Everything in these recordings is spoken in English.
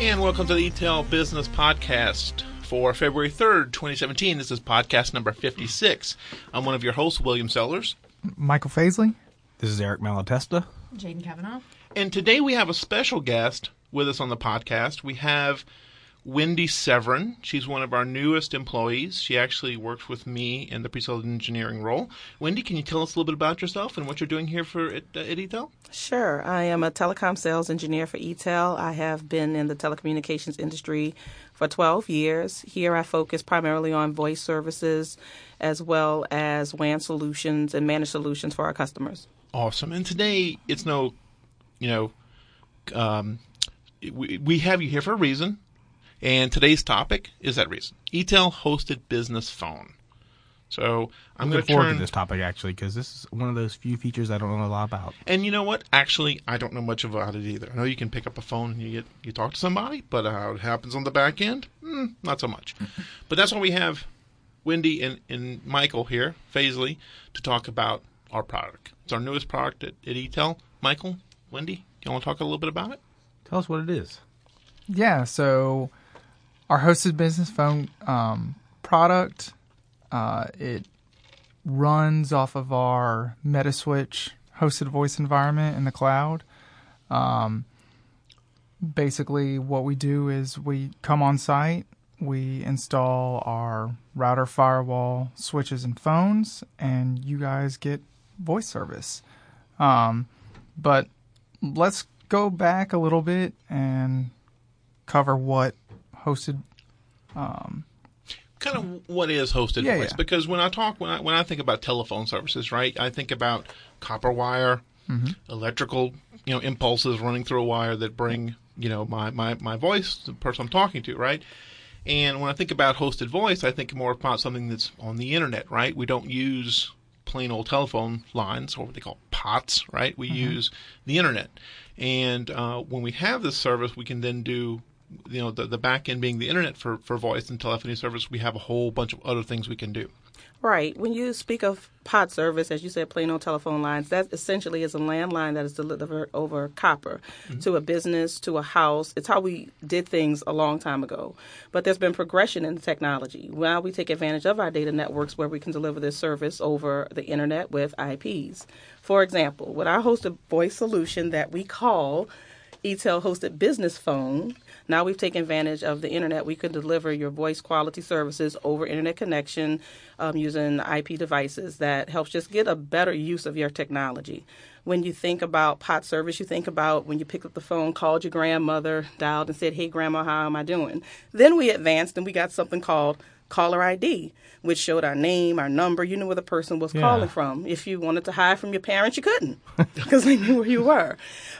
And welcome to the E-Tel Business Podcast for February 3rd, 2017. This is podcast number 56. I'm one of your hosts, William Sellers. Michael Faisley. This is Eric Malatesta. Jaden Kavanaugh. And today we have a special guest with us on the podcast. We have Wendy Severin. She's one of our newest employees. She actually works with me in the pre-sales engineering role. Wendy, can you tell us a little bit about yourself and what you're doing here for at, uh, at E-Tel? Sure. I am a telecom sales engineer for E-Tel. I have been in the telecommunications industry for 12 years. Here I focus primarily on voice services as well as WAN solutions and managed solutions for our customers. Awesome. And today it's no, you know, um, we, we have you here for a reason. And today's topic is that reason. E-Tel hosted business phone. So I'm, I'm going looking to forward turn to this topic actually because this is one of those few features I don't know a lot about. And you know what? Actually, I don't know much about it either. I know you can pick up a phone and you get you talk to somebody, but how it happens on the back end, mm, not so much. but that's why we have Wendy and, and Michael here, Faisley, to talk about our product. It's our newest product at, at E-Tel. Michael, Wendy, you want to talk a little bit about it? Tell us what it is. Yeah, so our hosted business phone um, product, uh, it runs off of our Metaswitch hosted voice environment in the cloud. Um, basically, what we do is we come on site, we install our router, firewall, switches, and phones, and you guys get voice service. Um, but let's go back a little bit and cover what hosted um, kind of what is hosted Yeah, voice yeah. because when I talk when I when I think about telephone services, right? I think about copper wire, Mm-hmm. electrical, you know, impulses running through a wire that bring, you know, my my my voice the person I'm talking to, right? And when I think about hosted voice, I think more about something that's on the internet, right? We don't use plain old telephone lines or what they call POTS, right? We use the internet. And uh, when we have this service, we can then do, you know, the, the back end being the internet for, for voice and telephony service, we have a whole bunch of other things we can do. Right. When you speak of pod service, as you said, plain old telephone lines, that essentially is a landline that is delivered over copper mm-hmm. to a business, to a house. It's how we did things a long time ago. But there's been progression in the technology. Now we take advantage of our data networks where we can deliver this service over the internet with IPs. For example, with our hosted voice solution that we call eTel hosted business phone. Now we've taken advantage of the internet. We can deliver your voice quality services over internet connection um, using IP devices that helps just get a better use of your technology. When you think about pot service, you think about when you picked up the phone, called your grandmother, dialed and said, Hey, grandma, how am I doing? Then we advanced and we got something called caller ID, which showed our name, our number. You knew where the person was Yeah. calling from. If you wanted to hide from your parents, you couldn't because they knew where you were.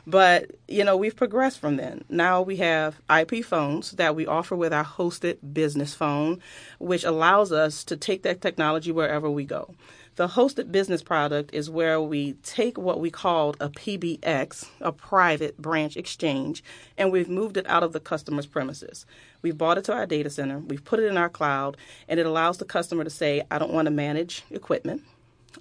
But, you know, we've progressed from then. Now we have IP phones that we offer with our hosted business phone, which allows us to take that technology wherever we go. The hosted business product is where we take what we called a PBX, a private branch exchange, and we've moved it out of the customer's premises. We've brought it to our data center, we've put it in our cloud, and it allows the customer to say, I don't want to manage equipment.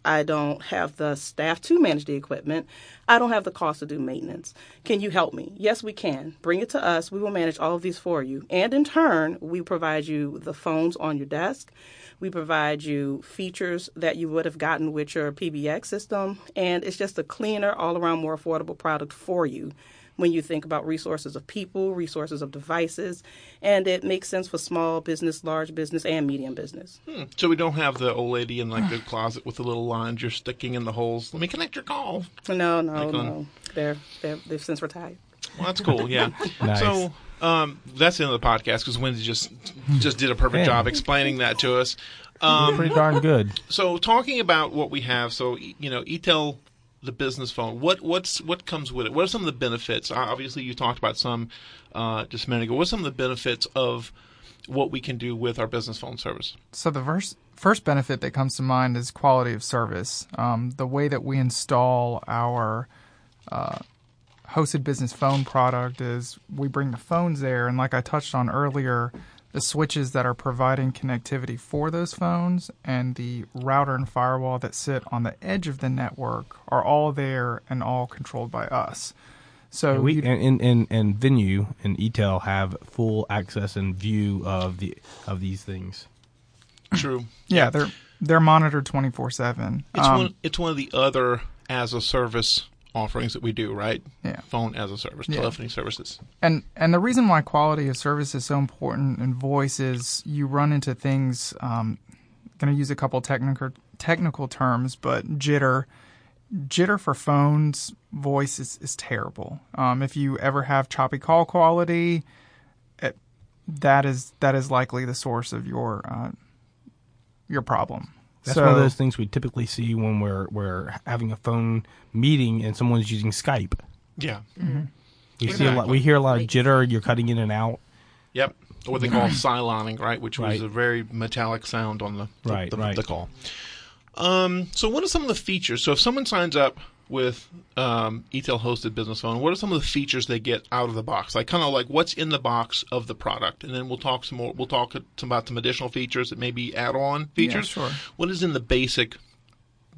I don't have the staff to manage the equipment. I don't have the cost to do maintenance. Can you help me? Yes, we can. Bring it to us. We will manage all of these for you. And in turn, we provide you the phones on your desk. We provide you features that you would have gotten with your PBX system. And it's just a cleaner, all around more affordable product for you when you think about resources of people, resources of devices. And it makes sense for small business, large business, and medium business. Hmm. So we don't have the old lady in like the closet with the little lines you're sticking in the holes. Let me connect your call. No, no, Like on- no. They're, they're, they've since retired. Well, that's cool. Yeah. Nice. So um, that's the end of the podcast because Wendy just just did a perfect job explaining that to us. Um, Pretty darn good. so talking about what we have, so you know, eTel the business phone. What what's what comes with it? What are some of the benefits? Obviously, you talked about some uh, just a minute ago. What are some of the benefits of what we can do with our business phone service? So the first first benefit that comes to mind is quality of service. Um, the way that we install our uh, hosted business phone product is we bring the phones there, and like I touched on earlier, the switches that are providing connectivity for those phones and the router and firewall that sit on the edge of the network are all there and all controlled by us. So we and, and, and and venue and etel have full access and view of the of these things. True. yeah, they're they're monitored twenty four seven. It's Um, one. It's one of the other as a service offerings that we do, right? Yeah. Phone as a service, Yeah. telephony services. And and the reason why quality of service is so important in voice is you run into things. Um, going to use a couple technical technical terms, but jitter. Jitter for phones voice is, is terrible. Um, if you ever have choppy call quality, it, that is that is likely the source of your uh, your problem. That's so, one of those things we typically see when we're we're having a phone meeting and someone's using Skype. Yeah. We see a lot. We hear a lot of jitter. You're cutting in and out. Yep. What they call siloning, right? Which was a very metallic sound on the the, Right, the, right. the call. Um, so, what are some of the features? So, if someone signs up with um, eTel hosted business phone, what are some of the features they get out of the box? Like, kind of like what's in the box of the product, and then we'll talk some more. We'll talk some about some additional features that maybe add-on features. sure. What is in the basic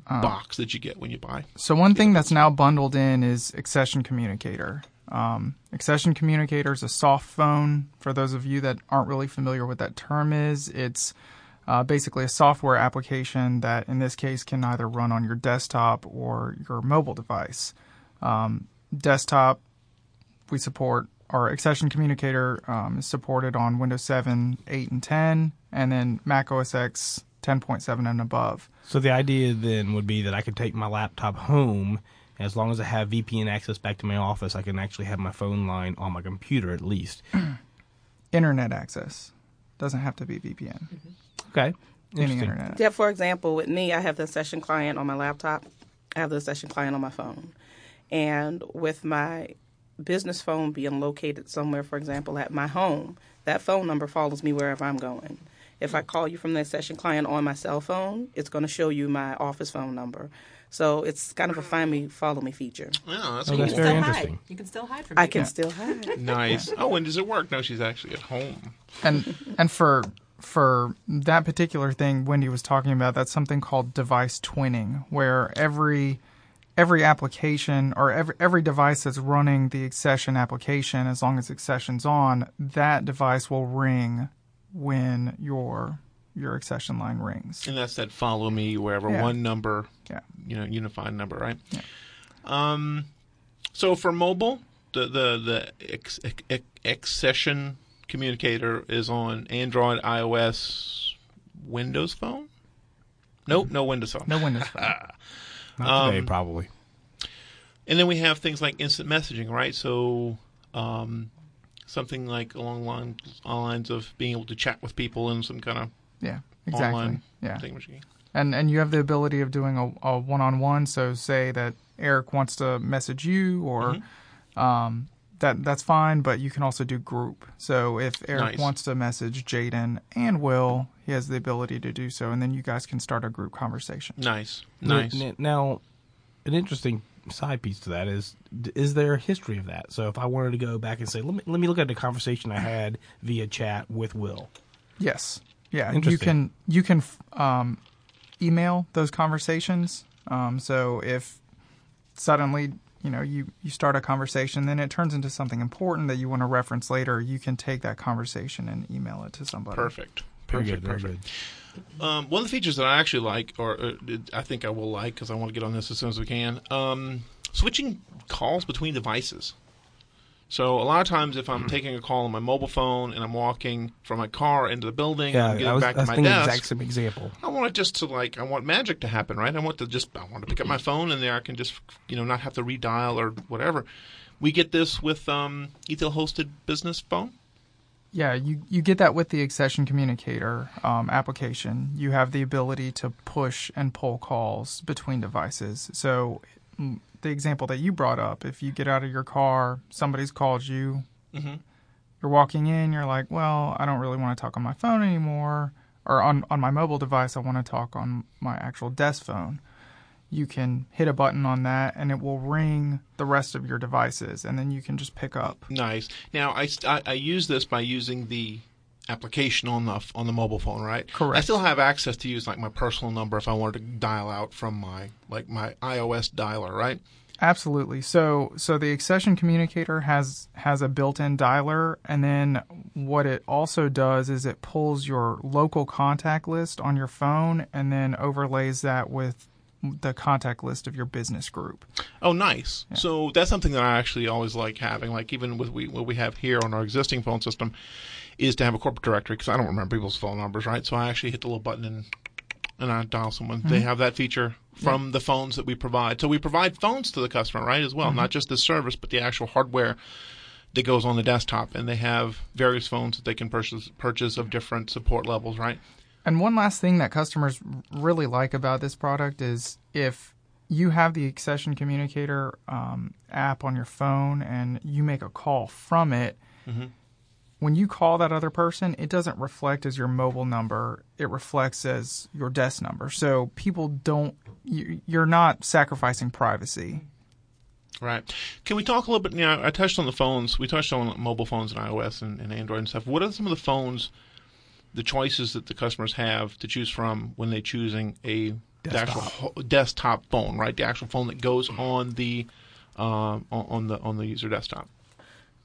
box that you get when you buy? So one thing that's now bundled in is Accession Communicator. Um, Accession Communicator is a soft phone. For those of you that aren't really familiar with that term is, it's uh, basically a software application that, in this case, can either run on your desktop or your mobile device. Um, desktop, we support our Accession Communicator um, is supported on Windows 7, 8, and 10, and then Mac OS X 10.7 and above. So the idea then would be that I could take my laptop home. As long as I have VPN access back to my office, I can actually have my phone line on my computer at least. Internet access doesn't have to be VPN. Okay. Any internet. Yeah, for example, with me, I have the Accession client on my laptop. I have the Accession client on my phone. And with my business phone being located somewhere, for example, at my home, that phone number follows me wherever I'm going. If I call you from that Accession client on my cell phone, it's going to show you my office phone number. So it's kind of a find me, follow me feature. Oh, that's Oh, cool. that's You very can still interesting. hide. You can still hide from I people. can still hide. nice. Oh, and does it work? No, she's actually at home. and and for for that particular thing Wendy was talking about, that's something called device twinning, where every every application or every every device that's running the accession application, as long as accession's on, that device will ring when your your accession line rings. And that's that follow me wherever Yeah. one number, Yeah. you know, unified number, right? Yeah. Um, so for mobile, the the the accession communicator is on Android, iOS, Windows Phone. Nope, no Windows Phone. No Windows Phone. Not today, Um, probably. And then we have things like instant messaging, right? So, um, something like along line, lines of being able to chat with people in some kind of Yeah, exactly. online Yeah. thing machine. and and you have the ability of doing a, a one-on-one so say that eric wants to message you or Mm-hmm. um, that that's fine but you can also do group so if eric Nice. wants to message jaden and will he has the ability to do so and then you guys can start a group conversation Nice, nice. n- Now, an interesting side piece to that is: is there a history of that? So, if I wanted to go back and say, let me let me look at the conversation I had via chat with Will. yes yeah you can you can um, email those conversations um, so if suddenly you know you you start a conversation then it turns into something important that you want to reference later you can take that conversation and email it to somebody Perfect. Very Perfect. good, perfect. Um, one of the features that I actually like, or uh, I think I will like, because I want to get on this as soon as we can, um, switching calls between devices. So a lot of times, if I'm taking a call on my mobile phone and I'm walking from my car into the building, Yeah, and I'm getting was, back to my desk, exact same example. I want it just to like I want magic to happen, right? I want to just I want to pick up my phone and there I can just you know not have to redial or whatever. We get this with um, eTel hosted business phone. Yeah, you, you get that with the accession communicator um, application. You have the ability to push and pull calls between devices. So, the example that you brought up, if you get out of your car, somebody's called you, Mhm. you're walking in, you're like, well, I don't really want to talk on my phone anymore, or on, on my mobile device, I want to talk on my actual desk phone. You can hit a button on that and it will ring the rest of your devices, and then you can just pick up. Nice. Now I, I I use this by using the application on the on the mobile phone, right? Correct. I still have access to use like my personal number if I wanted to dial out from my like my iOS dialer, right? Absolutely. So so the accession communicator has has a built-in dialer and then what it also does is it pulls your local contact list on your phone and then overlays that with the contact list of your business group. Oh, nice. So that's something that I actually always like having. Like even with we what we have here on our existing phone system, is to have a corporate directory because I don't remember people's phone numbers, right? So I actually hit the little button and and I dial someone. They mm-hmm. have that feature from the phones that we provide. So we provide phones to the customer, right, as well, not mm-hmm. just the service, but the actual hardware that goes on the desktop. And they have various phones that they can purchase purchase of different support levels, right? And one last thing that customers really like about this product is if you have the Accession Communicator um, app on your phone and you make a call from it, mm-hmm. When you call that other person, it doesn't reflect as your mobile number. It reflects as your desk number. So people don't, you- you're not sacrificing privacy. Right. Can we talk a little bit? You know, I touched on the phones. We touched on mobile phones and iOS and, and Android and stuff. What are some of the phones, the choices that the customers have to choose from when they're choosing a the actual desktop phone, right? The actual phone that goes on the um, on, on the on the user desktop.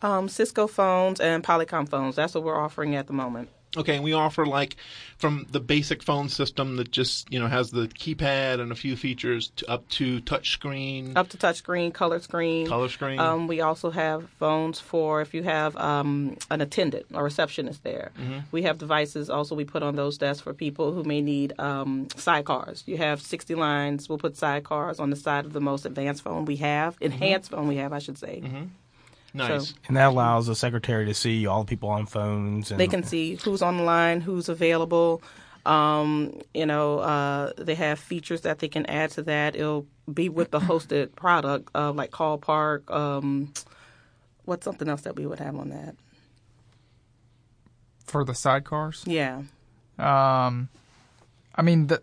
Um, Cisco phones and Polycom phones. That's what we're offering at the moment. Okay, and we offer like from the basic phone system that just you know has the keypad and a few features to, up to touch screen, Up to touchscreen, color screen. color screen. Um, we also have phones for if you have um, an attendant or receptionist there. We have devices also we put on those desks for people who may need um, sidecars. You have 60 lines. We'll put sidecars on the side of the most advanced phone we have, enhanced phone we have, I should say. Nice. so- And that allows the secretary to see all the people on phones. And They can see who's on the line, who's available. Um, you know, uh, they have features that they can add to that. It'll be with the hosted product, uh, like Call Park. Um, what's something else that we would have on that? For the sidecars, Yeah. Um, I mean the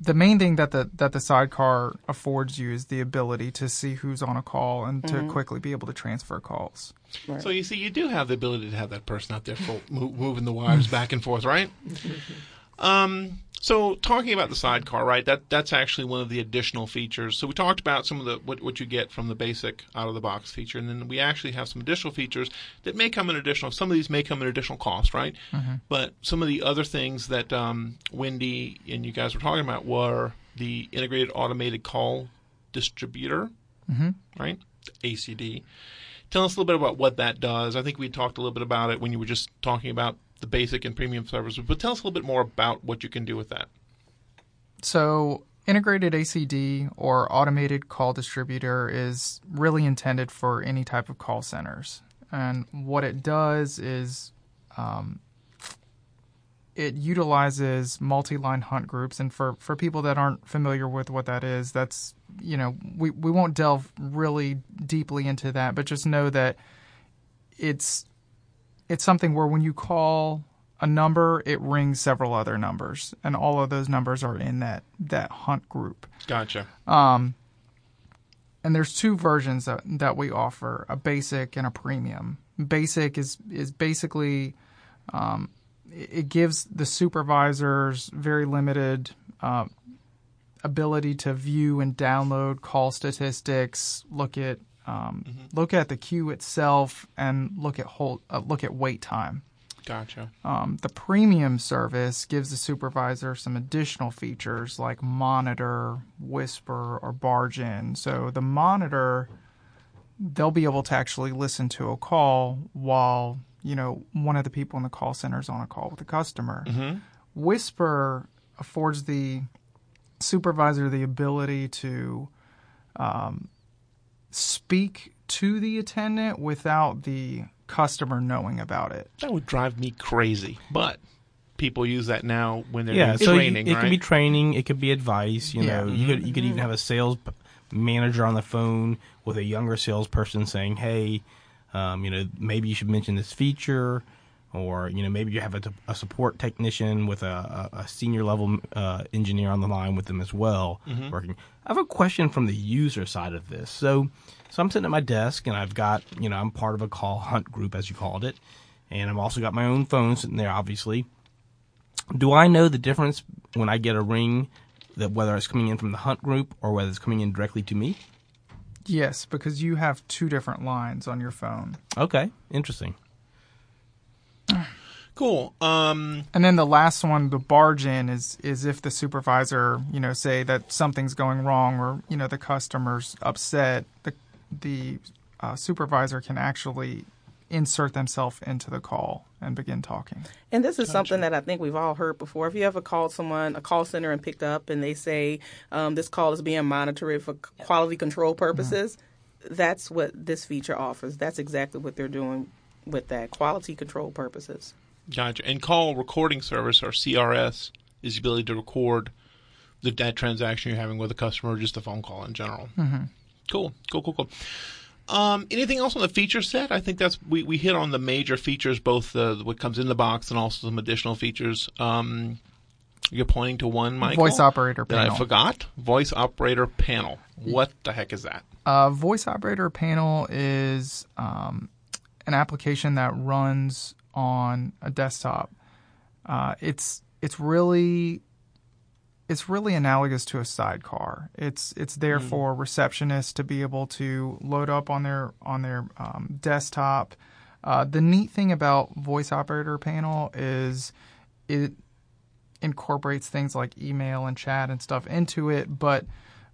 the main thing that the that the sidecar affords you is the ability to see who's on a call and to mm-hmm. quickly be able to transfer calls. Right. So you see, you do have the ability to have that person out there full, mo- moving the wires back and forth, right? Mm-hmm. Um, so talking about the sidecar, right? That that's actually one of the additional features. So we talked about some of the what, what you get from the basic out of the box feature, and then we actually have some additional features that may come in additional. Some of these may come in additional cost, right? But some of the other things that um, Wendy and you guys were talking about were the integrated automated call distributor, right? ACD. Tell us a little bit about what that does. I think we talked a little bit about it when you were just talking about the basic and premium services, but tell us a little bit more about what you can do with that. So integrated ACD or automated call distributor is really intended for any type of call centers, and what it does is um, it utilizes multi-line hunt groups and for, for people that aren't familiar with what that is that's you know we, we won't delve really deeply into that but just know that it's it's something where when you call a number it rings several other numbers and all of those numbers are in that that hunt group Gotcha. and there's two versions that, that we offer a basic and a premium basic is is basically um, it it gives the supervisors very limited uh, ability to view and download call statistics look at um, look at the queue itself and look at hold, uh, look at wait time Gotcha. um, the premium service gives the supervisor some additional features like monitor, whisper, or barge in. So the monitor, they'll be able to actually listen to a call while you know one of the people in the call center is on a call with a customer. Whisper affords the supervisor the ability to um, speak to the attendant without the customer knowing about it. That would drive me crazy, but people use that now when they're yeah, doing so you- it right? can be training, it could be advice. You Yeah. know, you could you could even have a sales manager on the phone with a younger salesperson saying, "Hey, um, you know, maybe you should mention this feature." Or you know maybe you have a, a support technician with a, a, a senior level uh, engineer on the line with them as well working. I have a question from the user side of this. So, so I'm sitting at my desk and I've got you know I'm part of a call hunt group as you called it, and I've also got my own phone sitting there obviously do I know the difference when I get a ring that whether it's coming in from the hunt group or whether it's coming in directly to me? Yes, because you have two different lines on your phone. Okay, interesting. Cool. Um, And then the last one, the barge in, is is if the supervisor, you know, say that something's going wrong or you know the customer's upset, the the uh, supervisor can actually insert themselves into the call and begin talking. And this is something that I think we've all heard before. If you ever called someone, a call center, and picked up and they say um, this call is being monitored for quality control purposes, that's what this feature offers. That's exactly what they're doing with that quality control purposes. Gotcha. And call recording service or CRS is the ability to record the that transaction you're having with a customer or just a phone call in general. Mm-hmm. Cool. Cool. Cool. Cool. Um, anything else on the feature set? I think that's we, we hit on the major features, both the what comes in the box and also some additional features. Um, you're pointing to one, Michael. Voice operator that I panel. forgot. Voice operator panel. What the heck is that? Uh, voice operator panel is um, an application that runs on a desktop. Uh, it's it's really it's really analogous to a sidecar. It's it's there for receptionists to be able to load up on their on their um, desktop. Uh, the neat thing about voice operator panel is it incorporates things like email and chat and stuff into it, but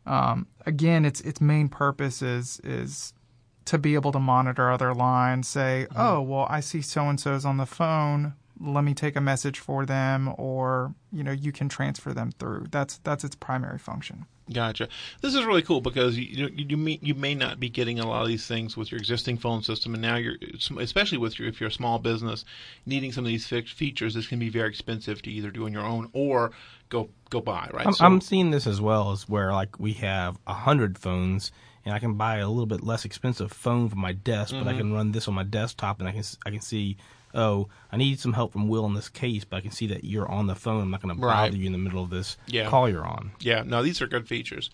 um, again, its its main purpose is is to be able to monitor other lines. Say, mm-hmm. oh, well, I see so and so's on the phone. Let me take a message for them, or you know, you can transfer them through. That's that's its primary function. Gotcha. This is really cool because you you, you may you may not be getting a lot of these things with your existing phone system, and now you're especially with your if you're a small business needing some of these fixed features. This can be very expensive to either do on your own or go go buy. Right. I'm, So- I'm seeing this as well as where like we have a hundred phones, and I can buy a little bit less expensive phone for my desk, but I can run this on my desktop, and I can s- I can see. Oh, I need some help from Will in this case, but I can see that you're on the phone. I'm not going to bother Right. you in the middle of this Yeah. call you're on. Yeah, no, these are good features.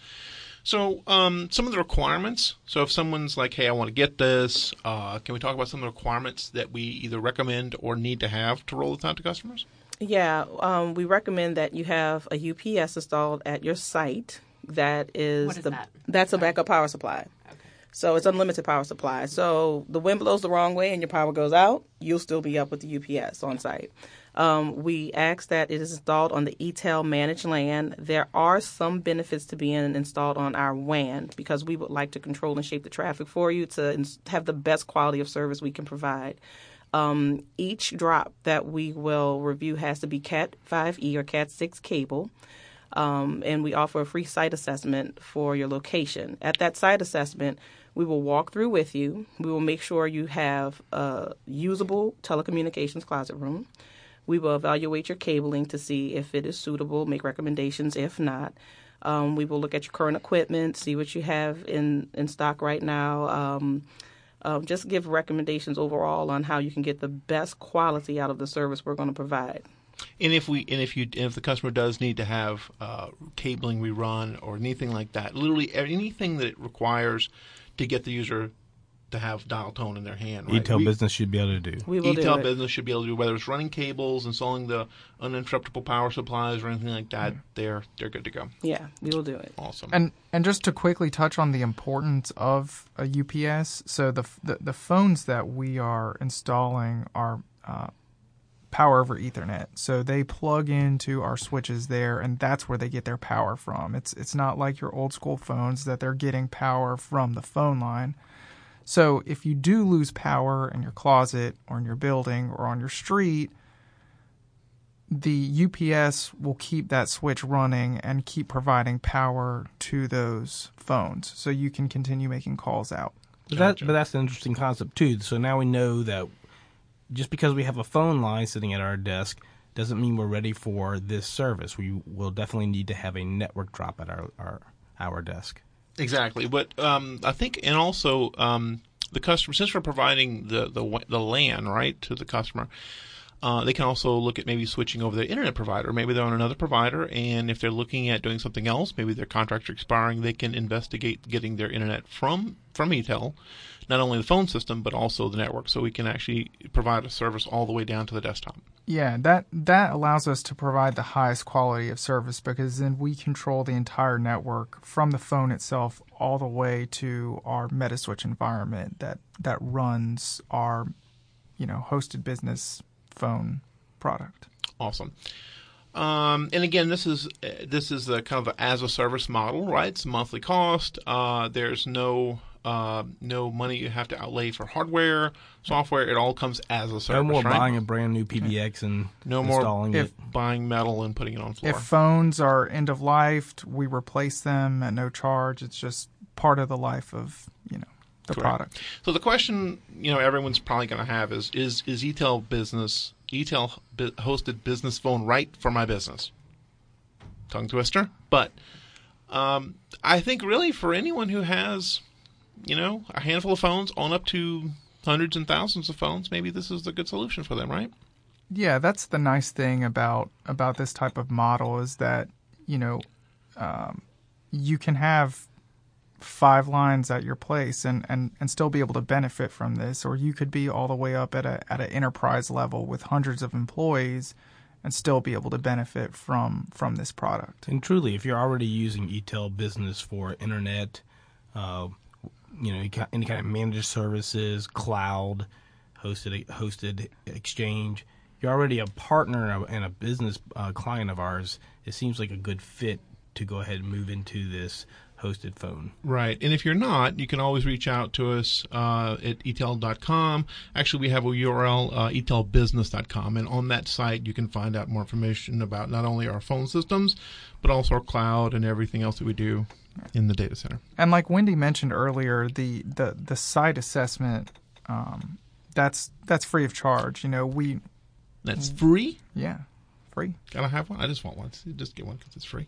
So, um, some of the requirements. So, if someone's like, "Hey, I want to get this," uh, can we talk about some of the requirements that we either recommend or need to have to roll this out to customers? Yeah, um, we recommend that you have a UPS installed at your site. That is, What is the that? that's a backup power supply. Okay. So it's unlimited power supply. So the wind blows the wrong way and your power goes out, you'll still be up with the UPS on site. Um, we ask that it is installed on the ETEL managed LAN. There are some benefits to being installed on our WAN because we would like to control and shape the traffic for you to have the best quality of service we can provide. Um, each drop that we will review has to be Cat 5e or Cat 6 cable. Um, and we offer a free site assessment for your location. At that site assessment, we will walk through with you. We will make sure you have a usable telecommunications closet room. We will evaluate your cabling to see if it is suitable, make recommendations if not. Um, we will look at your current equipment, see what you have in, in stock right now. Um, um, just give recommendations overall on how you can get the best quality out of the service we're going to provide. And if we and if you and if the customer does need to have uh, cabling rerun or anything like that, literally anything that it requires to get the user to have dial tone in their hand. Right? ETEL We- business should be able to do. We will do ETEL it. business should be able to do whether it's running cables, installing the uninterruptible power supplies, or anything like that. They're they're good to go. Yeah, we will do it. Awesome. And and just to quickly touch on the importance of a UPS, so the the, the phones that we are installing are uh, power over Ethernet, so they plug into our switches there, and that's where they get their power from. It's it's not like your old school phones that they're getting power from the phone line. So if you do lose power in your closet or in your building or on your street, the UPS will keep that switch running and keep providing power to those phones so you can continue making calls out. But, Gotcha. that, but that's an interesting concept too. So now we know that just because we have a phone line sitting at our desk doesn't mean we're ready for this service. We will definitely need to have a network drop at our our, our desk. Exactly, but um, I think, and also um, the customer, since we're providing the the the LAN right to the customer, Uh, they can also look at maybe switching over their internet provider. Maybe they're on another provider, and if they're looking at doing something else, maybe their contracts are expiring, they can investigate getting their internet from from ETEL, not only the phone system but also the network, so we can actually provide a service all the way down to the desktop. Yeah, that that allows us to provide the highest quality of service because then we control the entire network from the phone itself all the way to our Metaswitch environment that that runs our you know hosted business phone product. Awesome. Um, and again, this is uh, this is a kind of a as a service model, right? It's a monthly cost. Uh, there's no uh, no money you have to outlay for hardware, software. It all comes as a service. No more right? buying a brand new PBX and No more installing if- it. buying metal and putting it on floor. If phones are end of life, we replace them at no charge. It's just part of the life of you know the Correct. product. So the question, you know, everyone's probably going to have is is is ETEL business ETEL hosted business phone right for my business? Tongue twister, but um, I think really for anyone who has, you know, a handful of phones on up to hundreds and thousands of phones, maybe this is a good solution for them, right? Yeah, that's the nice thing about about this type of model is that you know um, you can have five lines at your place and, and, and still be able to benefit from this, or you could be all the way up at a at an enterprise level with hundreds of employees and still be able to benefit from from this product. And truly, if you're already using eTel Business for internet, uh, you know, any kind of managed services, cloud, hosted hosted exchange, you're already a partner and a, business uh, client of ours. It seems like a good fit to go ahead and move into this hosted phone. Right. And if you're not, you can always reach out to us uh, at etel.com. Actually, we have a URL, uh, etelbusiness.com. And on that site, you can find out more information about not only our phone systems, but also our cloud and everything else that we do in the data center. And like Wendy mentioned earlier, the the, the site assessment um, that's that's free of charge. You know, we That's free. yeah free. Gotta have one. I just want one. Just get one because it's free.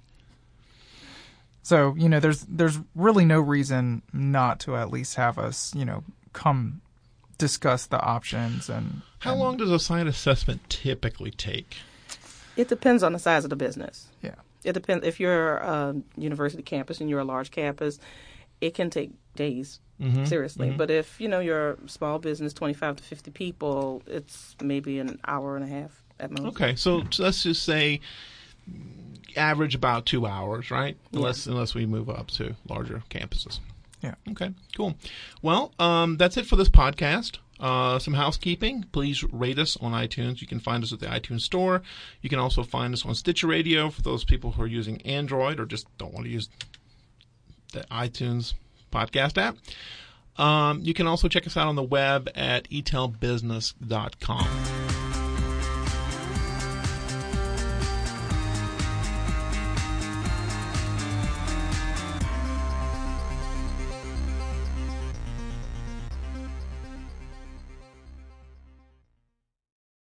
So you know, there's there's really no reason not to at least have us you know come discuss the options and How and- long does a site assessment typically take? It depends on the size of the business. Yeah, It depends. If you're a university campus and you're a large campus, it can take days. Mm-hmm. Seriously, but if you know you're a small business, 25 to 50 people, it's maybe an hour and a half at most. Okay, so let's just say average about two hours, right? Unless unless we move up to larger campuses. Yeah. Okay. Cool. Well, um, that's it for this podcast. Uh, some housekeeping. Please rate us on iTunes. You can find us at the iTunes Store. You can also find us on Stitcher Radio for those people who are using Android or just don't want to use the iTunes podcast app. Um, you can also check us out on the web at etelbusiness.com.